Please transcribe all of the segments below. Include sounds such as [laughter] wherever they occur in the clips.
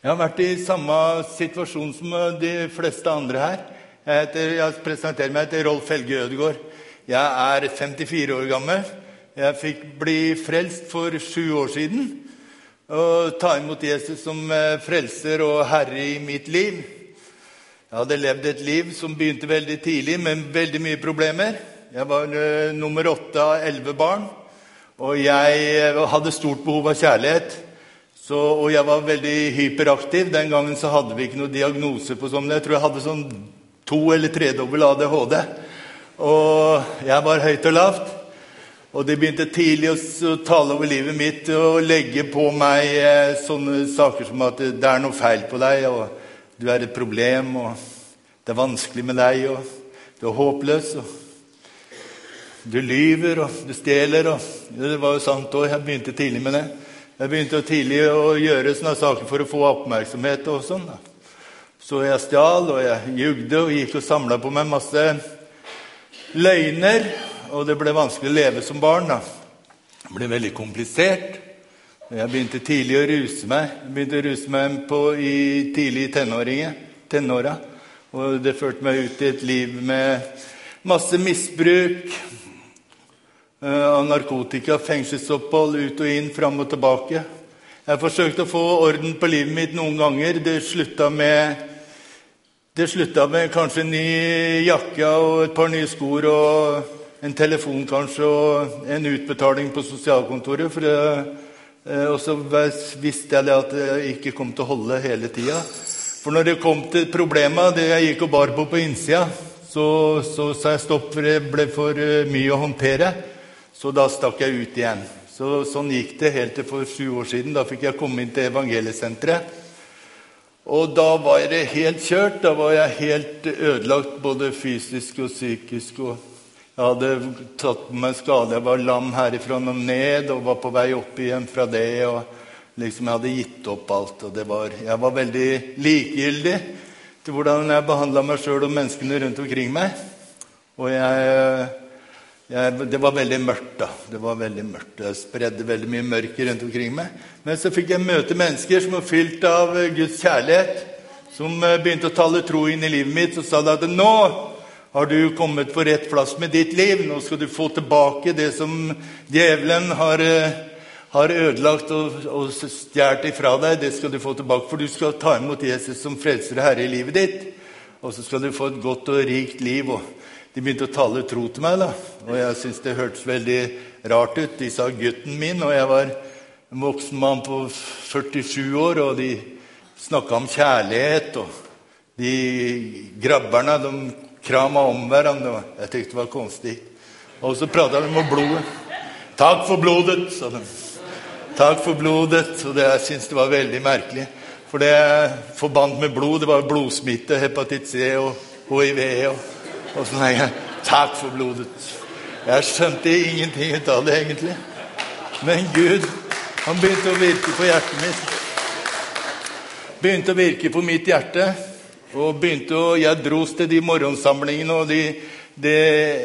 Jeg har vært i samme situasjon som de fleste andre her. Jeg, heter, jeg presenterer meg til Rolf Helge Ødegaard. Jeg er 54 år gammel. Jeg fikk bli frelst for sju år siden. Og ta imot Jesus som eh, frelser og herre i mitt liv. Jeg hadde levd et liv som begynte veldig tidlig, med veldig mye problemer. Jeg var uh, nummer åtte av elleve barn. Og jeg hadde stort behov av kjærlighet. Så, og jeg var veldig hyperaktiv. Den gangen så hadde vi ikke noen diagnose på sånn. Jeg tror jeg hadde sånn to eller tredobbel ADHD. Og jeg var høyt og lavt. Og de begynte tidlig å tale over livet mitt og legge på meg eh, sånne saker som at det er noe feil på deg, og du er et problem, og det er vanskelig med deg, og du er håpløs. og du lyver, og du stjeler. og Det var jo sant òg. Jeg begynte tidlig med det. Jeg begynte tidlig å gjøre sånne saker for å få oppmerksomhet. og sånn. Så jeg stjal, og jeg jugde og gikk og samla på meg masse løgner. Og det ble vanskelig å leve som barn. da. Det ble veldig komplisert. Jeg begynte tidlig å ruse meg. Jeg begynte å ruse meg på i tidlig i tenåra. Og det førte meg ut i et liv med masse misbruk, av narkotika, fengselsopphold, ut og inn, fram og tilbake. Jeg forsøkte å få orden på livet mitt noen ganger. Det slutta med, det slutta med kanskje en ny jakke og et par nye skor og en telefon kanskje og en utbetaling på sosialkontoret. For det, eh, og så visste jeg at jeg ikke kom til å holde hele tida. For når det kom til problemet, det jeg gikk og bar på på innsida, så, så sa jeg stopp, for det ble for eh, mye å håndtere. Så da stakk jeg ut igjen. Så, sånn gikk det helt til for sju år siden. Da fikk jeg komme inn til evangeliesenteret. Og da var det helt kjørt. Da var jeg helt ødelagt både fysisk og psykisk. Og jeg hadde tatt på meg skade. Jeg var lam herifra og ned og var på vei opp igjen fra det. og liksom Jeg hadde gitt opp alt. og var, Jeg var veldig likegyldig til hvordan jeg behandla meg sjøl og menneskene rundt omkring meg. Og jeg jeg, det var veldig mørkt. da. Det var veldig mørkt. Jeg spredde veldig mye mørke rundt omkring meg. Men så fikk jeg møte mennesker som var fylt av eh, Guds kjærlighet. Som eh, begynte å tale tro inn i livet mitt og sa at nå har du kommet på rett plass med ditt liv. Nå skal du få tilbake det som djevelen har, eh, har ødelagt og, og stjålet ifra deg. Det skal du få tilbake, for du skal ta imot Jesus som frelser og herre i livet ditt. Og så skal du få et godt og rikt liv. og de begynte å tale tro til meg. da, Og jeg syntes det hørtes veldig rart ut. De sa 'gutten min', og jeg var en voksen mann på 47 år, og de snakka om kjærlighet. Og de grabberne de krama om hverandre. Jeg tenkte det var konstig. Og så prata de om blodet. 'Takk for blodet', sa de. Takk for blodet. Og det, jeg syntes det var veldig merkelig. For det forbandt med blod, det var blodsmitte, hepatitt C og hiv. og og så tenker jeg 'Takk for blodet'. Jeg skjønte ingenting ut av det, egentlig. Men Gud, han begynte å virke på hjertet mitt. Begynte å virke på mitt hjerte. Og begynte å, Jeg dros til de morgensamlingene og de, de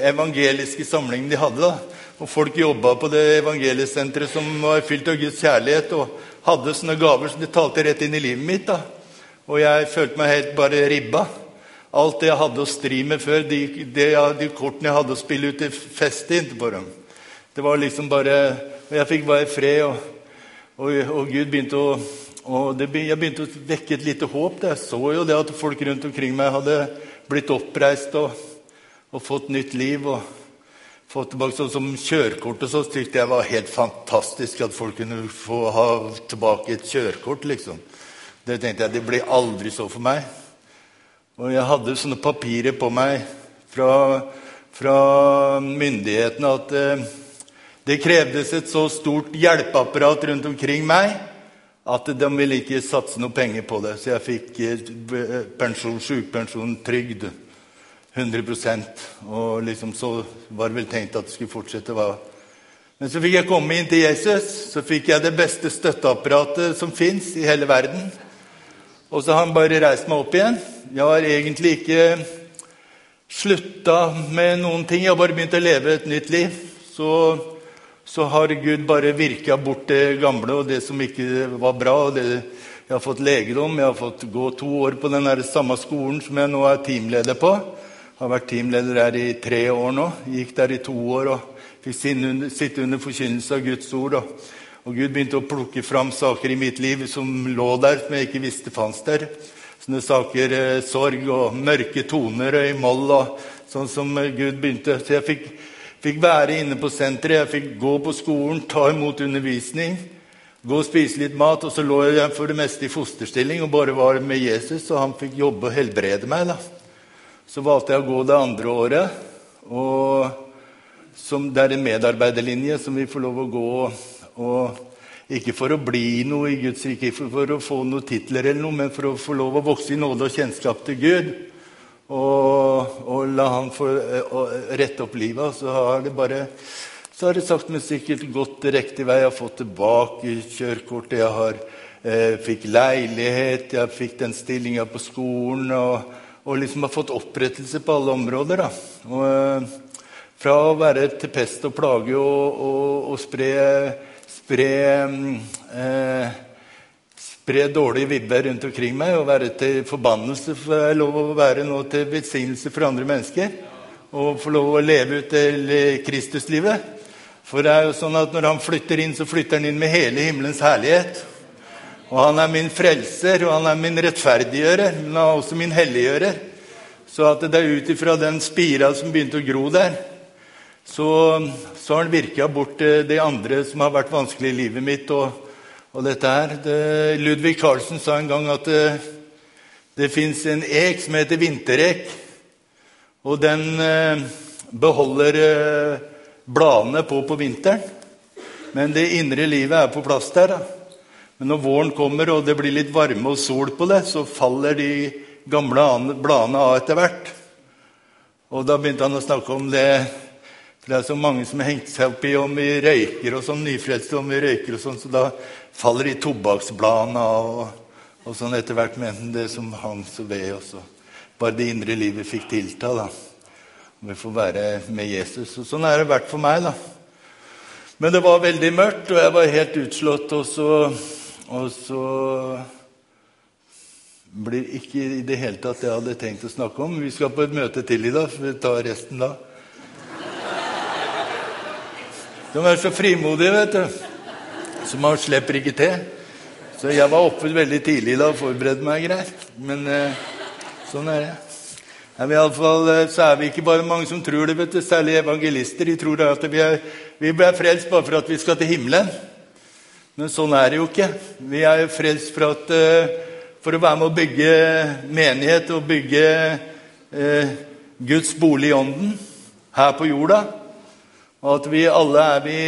evangeliske samlingene de hadde. Og Folk jobba på det evangeliesenteret som var fylt av Guds kjærlighet, og hadde sånne gaver som de talte rett inn i livet mitt. da. Og jeg følte meg helt bare ribba. Alt det jeg hadde å stri med før, de, de, de kortene jeg hadde å spille ut, det festet på dem. Det var liksom bare jeg fikk bare fred, og, og, og Gud begynte å og det, Jeg begynte å vekke et lite håp. Jeg så jo det at folk rundt omkring meg hadde blitt oppreist og, og fått nytt liv. og fått tilbake sånn som kjørekortet, så syntes jeg var helt fantastisk at folk kunne få ha tilbake et kjørekort. liksom. Det tenkte jeg, det blir aldri så for meg. Og jeg hadde sånne papirer på meg fra, fra myndighetene at eh, det krevdes et så stort hjelpeapparat rundt omkring meg at de ville ikke satse noe penger på det. Så jeg fikk eh, pensjon, sykepensjon, trygd 100% Og liksom så var det vel tenkt at det skulle fortsette. Men så fikk jeg komme inn til Jesus. Så fikk jeg det beste støtteapparatet som fins i hele verden. Og så har han bare reist meg opp igjen. Jeg har egentlig ikke slutta med noen ting. Jeg har bare begynt å leve et nytt liv. Så, så har Gud bare virka bort det gamle og det som ikke var bra. og det, jeg har fått legedom. Jeg har fått gå to år på den samme skolen som jeg nå er teamleder på. Jeg har vært teamleder der i tre år nå. Jeg Gikk der i to år og fikk sitte under forkynnelse av Guds ord. Og, og Gud begynte å plukke fram saker i mitt liv som lå der, som jeg ikke visste fantes der. Sånne saker, eh, sorg og mørke toner i moll og sånn som Gud begynte. Så jeg fikk Fikk være inne på senteret, jeg fikk gå på skolen, ta imot undervisning, gå og spise litt mat. Og så lå jeg for det meste i fosterstilling og bare var med Jesus, og han fikk jobbe og helbrede meg. da. Så valgte jeg å gå det andre året. og som, Det er en medarbeiderlinje som vi får lov å gå. Og Ikke for å bli noe i Guds rike, ikke for å få noen titler, eller noe, men for å få lov å vokse i nåde og kjennskap til Gud og, og la han få eh, rette opp livet. Så har det bare så har det sagt meg sikkert gått riktig vei. Jeg har fått tilbake kjørekortet, jeg har, eh, fikk leilighet, jeg fikk den stillinga på skolen og, og, liksom har fått opprettelse på alle områder. Og, eh, fra å være til pest og plage og, og spre, spre eh, spre dårlige vibber rundt omkring meg og være til forbannelse. For jeg lov å være nå til velsignelse for andre mennesker og få lov å leve ut til Kristuslivet. For det er jo sånn at når han flytter inn, så flytter han inn med hele himmelens herlighet. Og han er min frelser, og han er min rettferdiggjører, men han er også min helliggjører. Så at det er ut ifra den spira som begynte å gro der, så, så har han virka bort det andre som har vært vanskelig i livet mitt. og og dette her. Det, Ludvig Carlsen sa en gang at det, det fins en ek som heter vinterek. Og den eh, beholder eh, bladene på på vinteren. Men det indre livet er på plass der. Da. Men når våren kommer og det blir litt varme og sol på det, så faller de gamle bladene av etter hvert. Og da begynte han å snakke om det for Det er så mange som har hengt seg opp i om vi røyker og sånn, nyfrelste om vi røyker og sånn, så da faller de tobakksbladene av og, og, sånn etter hvert. Men det som hang så ved også. Bare det indre livet fikk tilta. da. Vi får være med Jesus. Og sånn er det vært for meg. da. Men det var veldig mørkt, og jeg var helt utslått. Og så, og så blir ikke i det hele tatt det jeg hadde tenkt å snakke om. Vi skal på et møte til i dag, så vi tar resten da. De er så frimodige, vet du. Så man slipper ikke til. Så jeg var oppe veldig tidlig da og forberedte meg greit. Men eh, sånn er det. Ja, i alle fall, eh, så er vi ikke bare mange som tror det, vet du. særlig evangelister. De tror at vi er, vi ble frelst bare for at vi skal til himmelen. Men sånn er det jo ikke. Vi er jo frelst for, at, uh, for å være med å bygge menighet og bygge eh, Guds bolig i ånden her på jorda. Og at vi alle er vi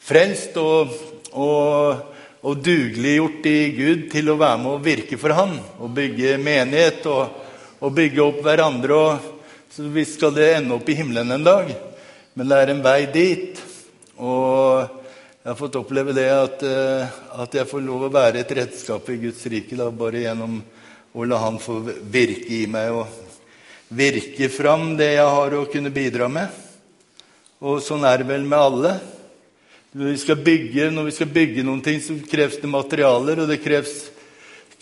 frelst og, og, og dugeliggjort i Gud til å være med og virke for Han og bygge menighet og, og bygge opp hverandre. Så vi skal det ende opp i himmelen en dag. Men det er en vei dit. Og jeg har fått oppleve det at, eh, at jeg får lov å være et redskap i Guds rike da, bare gjennom å la Han få virke i meg og virke fram det jeg har å kunne bidra med. Og sånn er det vel med alle. Når vi skal bygge, vi skal bygge noen ting, så kreves det materialer, og det kreves,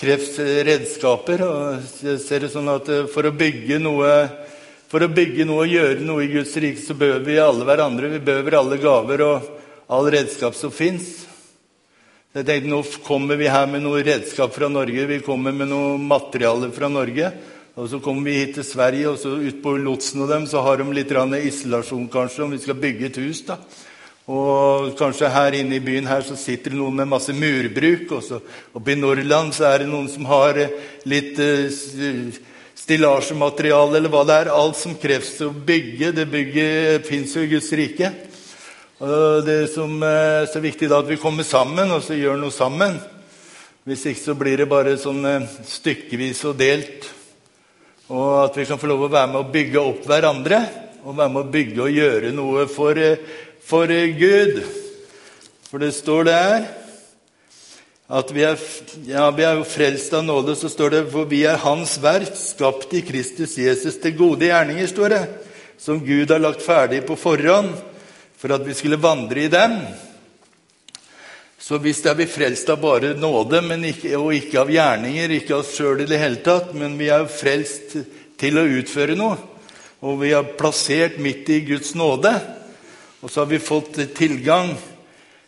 kreves redskaper. Jeg ser det sånn at eh, for å bygge noe for å bygge noe og gjøre noe i Guds rike, så behøver vi alle hverandre. Vi behøver alle gaver og all redskap som fins. Jeg tenkte, Nå kommer vi her med noe redskap fra Norge, vi kommer med noe materiale fra Norge. Og Så kommer vi hit til Sverige, og så ut på lotsen og dem så har de litt isolasjon, kanskje, om vi skal bygge et hus. da. Og kanskje her inne i byen her så sitter det noen med masse murbruk. Og så oppe i Nordland så er det noen som har eh, litt uh, stillasjemateriale, eller hva det er. Alt som kreves å bygge. Det bygget fins jo i Guds rike. Og det som er så viktig da, at vi kommer sammen og så gjør noe sammen. Hvis ikke så blir det bare sånn stykkevis og delt. Og at vi kan få lov å være med å bygge opp hverandre. Og være med å bygge og gjøre noe for, for Gud. For det står der at vi er, ja, vi er frelst av nåde. Så står det for vi er Hans verk, skapt i Kristus Jesus til gode gjerninger, står det. Som Gud har lagt ferdig på forhånd for at vi skulle vandre i dem. Så visst er vi frelst av bare nåde, ikke, og ikke av gjerninger, ikke av oss sjøl i det hele tatt, men vi er frelst til å utføre noe. Og vi er plassert midt i Guds nåde. Og så har vi fått tilgang,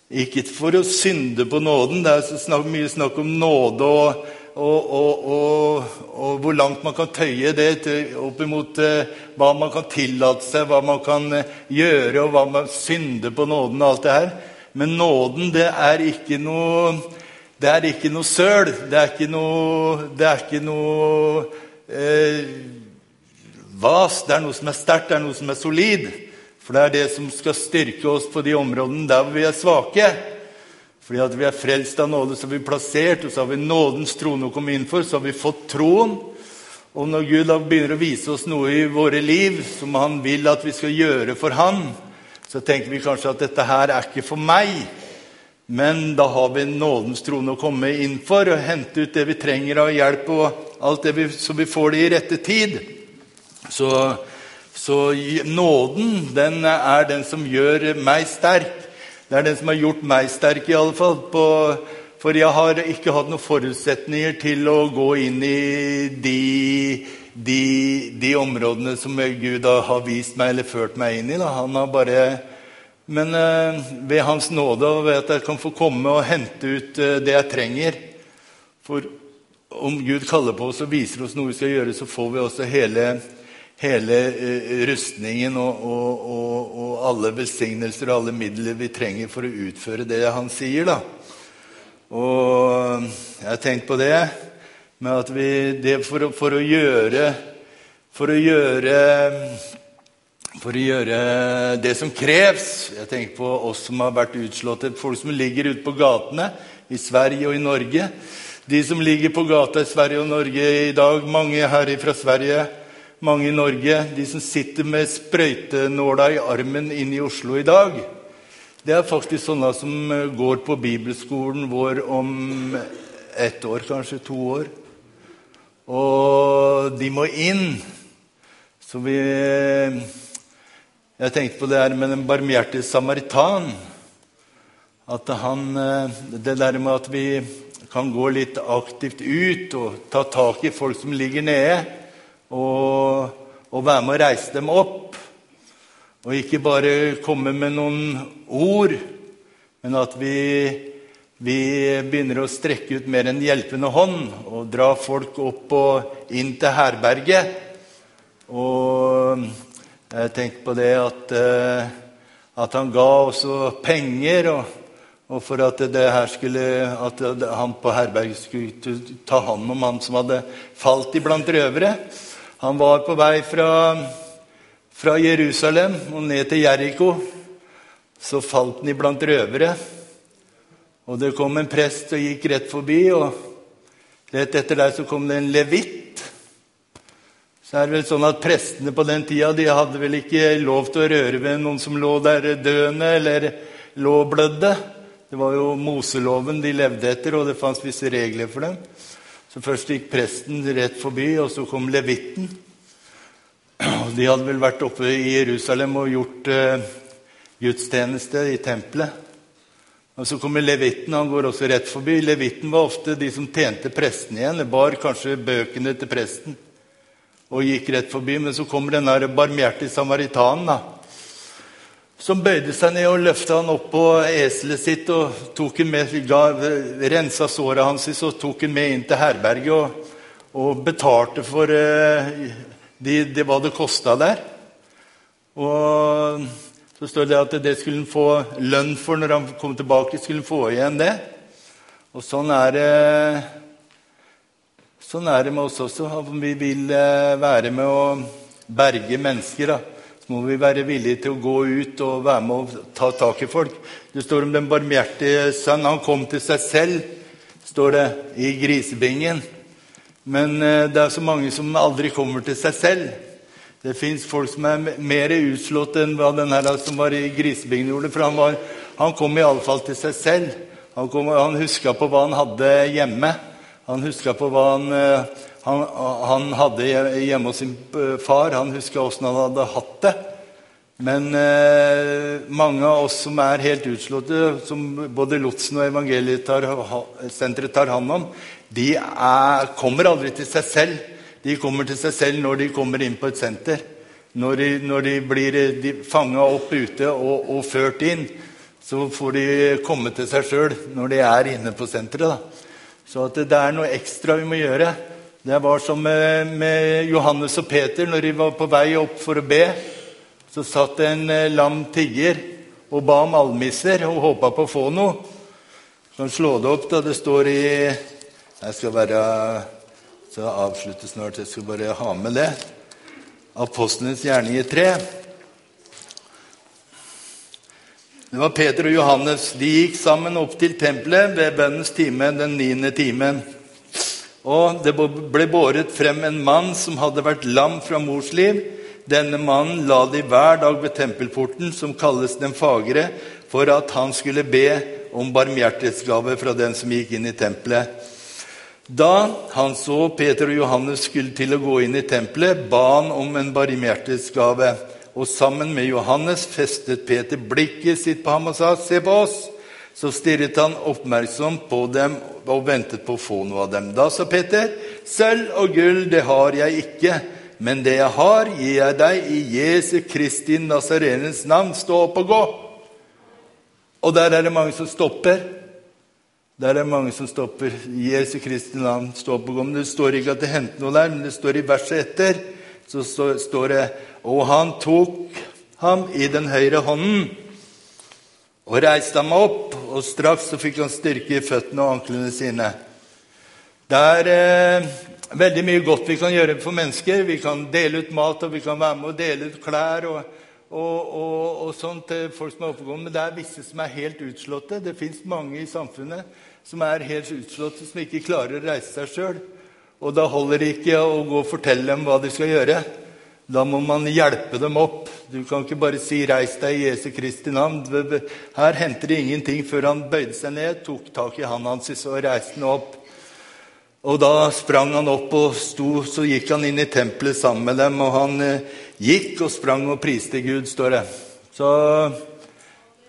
ikke for å synde på nåden, det er så snakk, mye snakk om nåde og, og, og, og, hvor langt man kan tøye det opp imot eh, hva man kan tillate seg, hva man kan eh, gjøre, og hva man synder på nåden og alt det her. Men nåden, det er ikke noe Det er ikke noe søl. Det er ikke noe, det er ikke noe eh, vas. Det er noe som er sterkt, det er noe som er solid. For det er det som skal styrke oss på de områdene der vi er svake. Fordi at vi er frelst av nåde, så er vi plassert, og så har vi nådens trone å komme inn for. Så har vi fått troen. Og når Gud begynner å vise oss noe i våre liv som han vil at vi skal gjøre for han, så tenker vi kanskje at dette her er ikke for meg. Men da har vi nådens trone å komme inn for og hente ut det vi trenger av hjelp, og alt det vi, så vi får det i rette tid. Så, så nåden, den er den som gjør meg sterk. Det er den som har gjort meg sterk, i alle fall. På, for jeg har ikke hatt noen forutsetninger til å gå inn i de de, de, områdene som Gud har vist meg eller ført meg inn i. Da. Han har bare, men eh, ved Hans nåde og ved at jeg kan få komme og hente ut eh, det jeg trenger For om Gud kaller på oss og viser oss noe vi skal gjøre, så får vi også hele, hele eh, rustningen og, og, og, og, alle besignelser og alle midler vi trenger for å utføre det han sier. da. Og jeg har tenkt på det med at vi, det for, for, å gjøre For å gjøre for å gjøre det som kreves. Jeg tenker på oss som har vært utslått, folk som ligger ute på gatene i Sverige og i Norge. De som ligger på gata i Sverige og Norge i dag, mange her fra Sverige, mange i Norge, de som sitter med sprøytenåla i armen inn i Oslo i dag, det er faktisk sånne som går på bibelskolen vår om ett år, kanskje to år. Og de må inn. Så vi Jeg tenkte på det her med den barmhjertige samaritan. At han, Det der med at vi kan gå litt aktivt ut og ta tak i folk som ligger nede, og, og være med å reise dem opp. Og ikke bare komme med noen ord, men at vi vi begynner å strekke ut mer en hjelpende hånd og dra folk opp og inn til herberget. Og jeg tenkte på det at, eh, at han ga også penger. Og, og for at, skulle, at, han på herberget skulle ta hånd om han som hadde falt iblant røvere. Han var på vei fra, fra Jerusalem og ned til Jeriko. Så falt han iblant røvere. Og det kom en prest og gikk rett forbi, og rett etter der så kom det en levitt. Så er det vel sånn at Prestene på den tida de hadde vel ikke lov til å røre ved noen som lå der døende eller lå blødde. Det var jo Moseloven de levde etter, og det fantes visse regler for dem. Så først gikk presten rett forbi, og så kom levitten. De hadde vel vært oppe i Jerusalem og gjort uh, gudstjeneste i tempelet. Og Så kommer levitten. Han går også rett forbi. Levitten var ofte de som tjente presten igjen. eller bar kanskje bøkene til presten og gikk rett forbi. Men så kommer den barmhjertige samaritanen, da, som bøyde seg ned og løfta han opp på eselet sitt og tok han med, ga, rensa såret hans og tok han med inn til herberget og, og betalte for uh, de, de, hva det kosta der. Og så står det at det skulle han få lønn for når han kom tilbake. skulle han få igjen det. Og sånn er det, sånn er det med oss også. Om vi vil eh, være med å berge mennesker, da, så må vi være villige til å gå ut og være med å ta tak i folk. Det står om den barmhjertige sønn. Han kom til seg selv, står det i grisebingen. Men eh, det er så mange som aldri kommer til seg selv. Det fins folk som er mer utslått enn hva den her som var i grisebingen gjorde. For han, var, han kom iallfall til seg selv. Han, kom, han huska på hva han hadde hjemme. Han huska på hva han, eh, han, han, hadde hjemme hos sin eh, far. Han huska åssen han hadde hatt det. Men eh, mange av oss som er helt utslåtte, som både lotsen og evangeliesenteret tar hånd om, de er, kommer aldri til seg selv. De kommer til seg selv når de kommer inn på et senter. Når de, når de blir fanga opp ute og, og, ført inn, så får de komme til seg sjøl når de er inne på senteret. Da. Så det er noe ekstra vi må gjøre. Det var som med, med Johannes og Peter når de var på vei opp for å be så satt en eh, lam tigger og ba om almisser og håpa på å få noe. Kan slå det opp da det står i Jeg skal være så jeg avslutter snart. Jeg skal bare ha med det. Apostlenes gjerninger 3. Det var Peter og Johannes. De gikk sammen opp til tempelet ved bønnens time, den niende timen. Og det ble båret frem en mann som hadde vært lam fra mors liv. Denne mannen la de hver dag ved tempelporten, som kalles Den fagre, for at han skulle be om barmhjertighetsgave fra den som gikk inn i tempelet. Da han så Peter og Johannes skulle til å gå inn i tempelet, ba han om en barmhjertighetsgave. Og sammen med Johannes festet Peter blikket sitt på ham og sa, 'Se på oss.' Så stirret han oppmerksomt på dem og ventet på å få noe av dem. Da sa Peter, 'Sølv og gull, det har jeg ikke.' Men det jeg har, gir jeg deg i Jesu Kristi Nazarenes navn. Stå opp og gå. Og der er det mange som stopper. Der er det mange som stopper. I Jesu Kristi navn, stå opp og gå. Men det står ikke at det hendte noe der, men det står i verset etter. Så står det Og han tok ham i den høyre hånden og reiste ham opp, og straks så fikk han styrke i føttene og anklene sine. Det er eh, veldig mye godt vi kan gjøre for mennesker. Vi kan dele ut mat, og vi kan være med og dele ut klær og, og, og, og sånt til folk som er oppegående. Men det er visse som er helt utslåtte. Det fins mange i samfunnet som er helt utslåtte, som ikke klarer å reise seg sjøl. Og da holder det ikke å gå og fortelle dem hva de skal gjøre. Da må man hjelpe dem opp. Du kan ikke bare si 'reis deg i Jesu Kristi navn'. Her henter de ingenting før han bøyde seg ned, tok tak i hånda hans og reiste den opp. Og da sprang han opp og sto, så gikk han inn i tempelet sammen med dem. Og han eh, gikk og sprang og priste Gud, står det. Så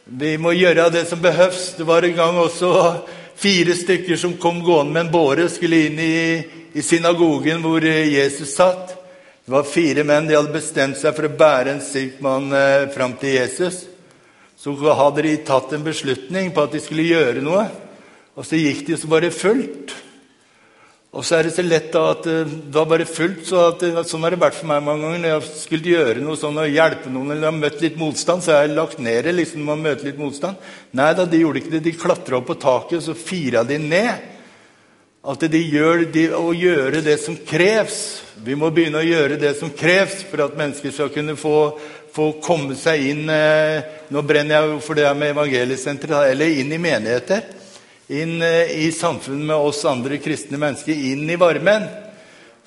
vi må gjøre det som behøves. Det var en gang også fire stykker som kom gående med en båre skulle inn i, i synagogen hvor Jesus satt. Det var fire menn. De hadde bestemt seg for å bære en syk mann eh, fram til Jesus. Så hadde de tatt en beslutning på at de skulle gjøre noe. Og så gikk de så bare fullt. Og så er det så lett da at eh, det var bare fullt. så at, eh, Sånn har det vært for meg mange ganger. Når jeg skulle gjøre noe sånn og hjelpe noen eller har møtt litt motstand, så har jeg lagt ned det liksom når man møter litt motstand. Nei da, de gjorde ikke det. De klatra opp på taket, og så fira de ned. At de gjør de, å gjøre det som kreves. Vi må begynne å gjøre det som kreves for at mennesker skal kunne få, få komme seg inn eh, Nå brenner jeg for det med evangeliesenteret, eller inn i menigheter inn eh, i samfunnet med oss andre kristne mennesker, inn i varmen.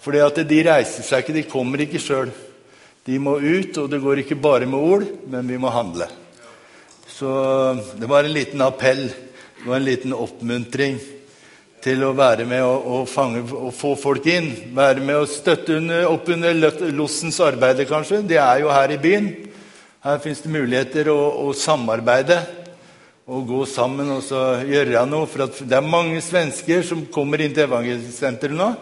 At de reiser seg ikke, de kommer ikke sjøl. De må ut, og det går ikke bare med ord, men vi må handle. Så det var en liten appell, det var en liten oppmuntring til å være med og, og, fange, og få folk inn. Være med og støtte under, opp under lossens arbeid, kanskje. De er jo her i byen. Her fins det muligheter å, å samarbeide å gå sammen og gjøre noe. For det er mange svensker som kommer inn til Evangelsenteret nå.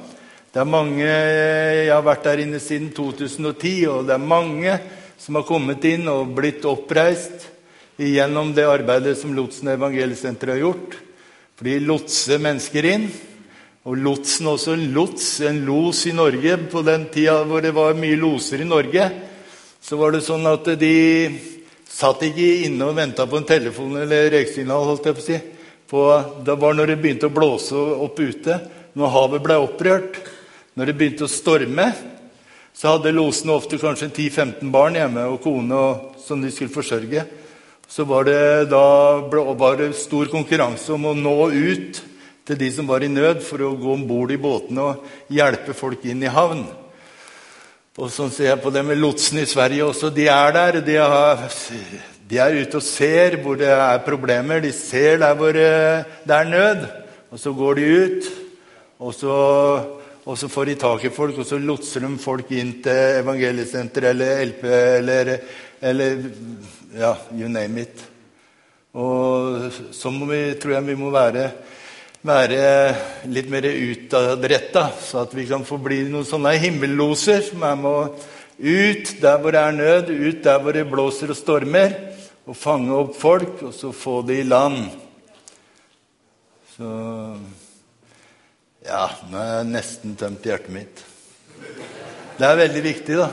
Det er mange, Jeg har vært der inne siden 2010, og det er mange som har kommet inn og blitt oppreist gjennom det arbeidet som Lotsen Evangeliesenteret har gjort. For de lotser mennesker inn. Og lotsen også en lots, en los i Norge. På den tida hvor det var mye loser i Norge, så var det sånn at de Satt ikke inne og venta på en telefon eller røyksignal. holdt jeg på å si. På, det var når det begynte å blåse opp ute, når havet ble opprørt, når det begynte å storme. Så hadde losene ofte kanskje 10-15 barn hjemme og kone og, som de skulle forsørge. Så var det da var det stor konkurranse om å nå ut til de som var i nød, for å gå om bord i båtene og hjelpe folk inn i havn. Og sånn ser jeg på det med lotsen i Sverige også. De er der. De, har, de er ute og ser hvor det er problemer. De ser der hvor eh, det er nød. Og så går de ut, og så, og så får de tak i folk, og så lotser de folk inn til evangeliesenteret eller LP eller, eller ja, you name it. Og så tror jeg vi må være, være litt mer utadretta, så at vi kan få bli noen sånne himmelloser som er med å ut der hvor det er nød, ut der hvor det blåser og stormer, og fange opp folk, og så få det i land. Så Ja, nå er jeg nesten tømt hjertet mitt. Det er veldig viktig, da.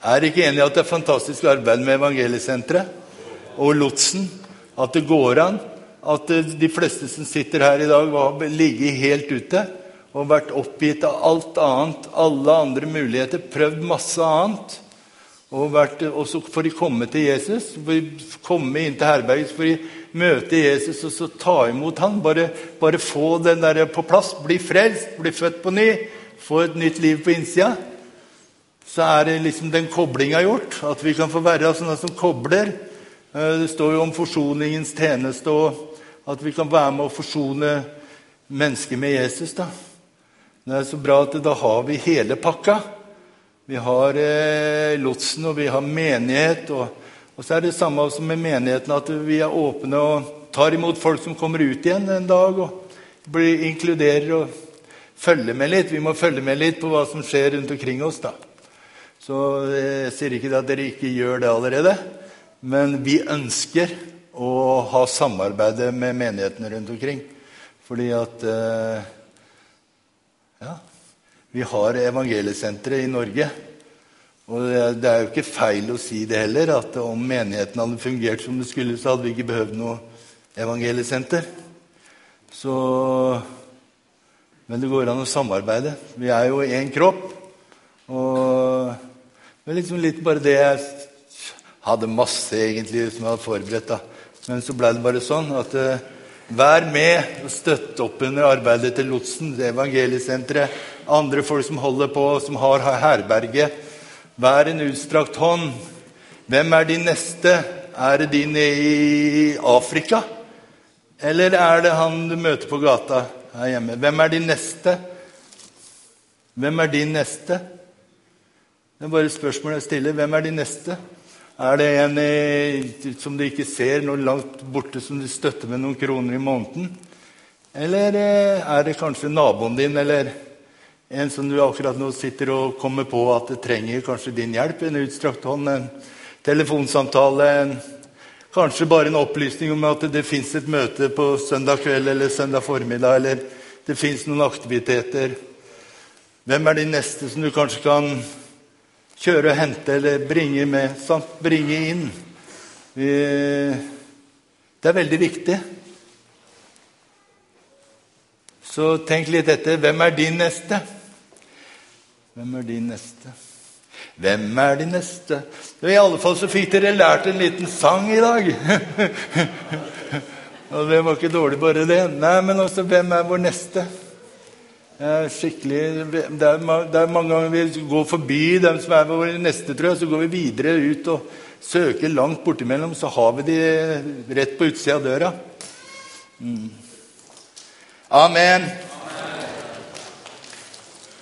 Jeg er ikke enig i at det er fantastisk arbeid med Evangeliesenteret? og lotsen. At det går an. At de fleste som sitter her i dag, har ligget helt ute og vært oppgitt av alt annet, alle andre muligheter, prøvd masse annet. Og, vært, og så får komme til Jesus, for å komme inn til herberget, for de møte Jesus og så ta imot han. Bare, bare få den der på plass. Bli frelst, bli født på ny, få et nytt liv på innsida. Så er det liksom den koblinga gjort. At vi kan få være sånne som kobler Eh, det står jo om forsoningens tjeneste, og at vi kan være med å forsone mennesker med Jesus. da. Det er så bra at da har vi hele pakka. Vi har eh, lotsen, og vi har menighet. Og, og, så er det samme som med menigheten, at vi er åpne og tar imot folk som kommer ut igjen en dag, og blir, inkluderer og følger med litt. Vi må følge med litt på hva som skjer rundt omkring oss. da. Så eh, jeg sier ikke at dere ikke gjør det allerede. Men vi ønsker ha samarbeidet med menighetene rundt omkring. Fordi at eh, Ja, vi har evangeliesenteret i Norge. Og det er jo ikke feil å si det heller, at om menigheten hadde fungert som det skulle, så hadde vi ikke behøvd noe evangeliesenter. Så Men det går an å samarbeide. Vi er jo én kropp. Og det er liksom litt bare det jeg hadde masse egentlig som jeg hadde forberedt. da. Men så ble det bare sånn at uh, vær med og støtt opp under arbeidet til Lotsen, det evangeliesenteret, andre folk som holder på, som har herberge. Vær en utstrakt hånd. Hvem er din neste? Er det din i Afrika? Eller er det han du møter på gata her hjemme? Hvem er din neste? Hvem er din neste? Det er bare et spørsmål jeg stiller. Hvem er din neste? Er det en eh, som du ikke ser, noe langt borte som du støtter med noen kroner i måneden? Eller eh, er det kanskje naboen din eller en som du akkurat nå sitter og kommer på at det trenger kanskje din hjelp? En utstrakt hånd, en telefonsamtale, en, kanskje bare en opplysning om at det fins et møte på søndag kveld eller søndag formiddag, eller det fins noen aktiviteter. Hvem er de neste som du kanskje kan kjøre og hente eller bringe med. Sant? Bringe inn. Det er veldig viktig. Så tenk litt etter. Hvem er din neste? Hvem er din neste? Hvem er din neste? I alle fall så fikk dere lært en liten sang i dag. [laughs] Og det var ikke dårlig, bare det. Nei, men også hvem er vår neste? Skikkelig det er, det er, mange ganger vi går forbi dem som er våre neste, tror jeg, så går vi videre ut og søker langt bortimellom, så har vi de rett på utsida av døra. Mm. Amen.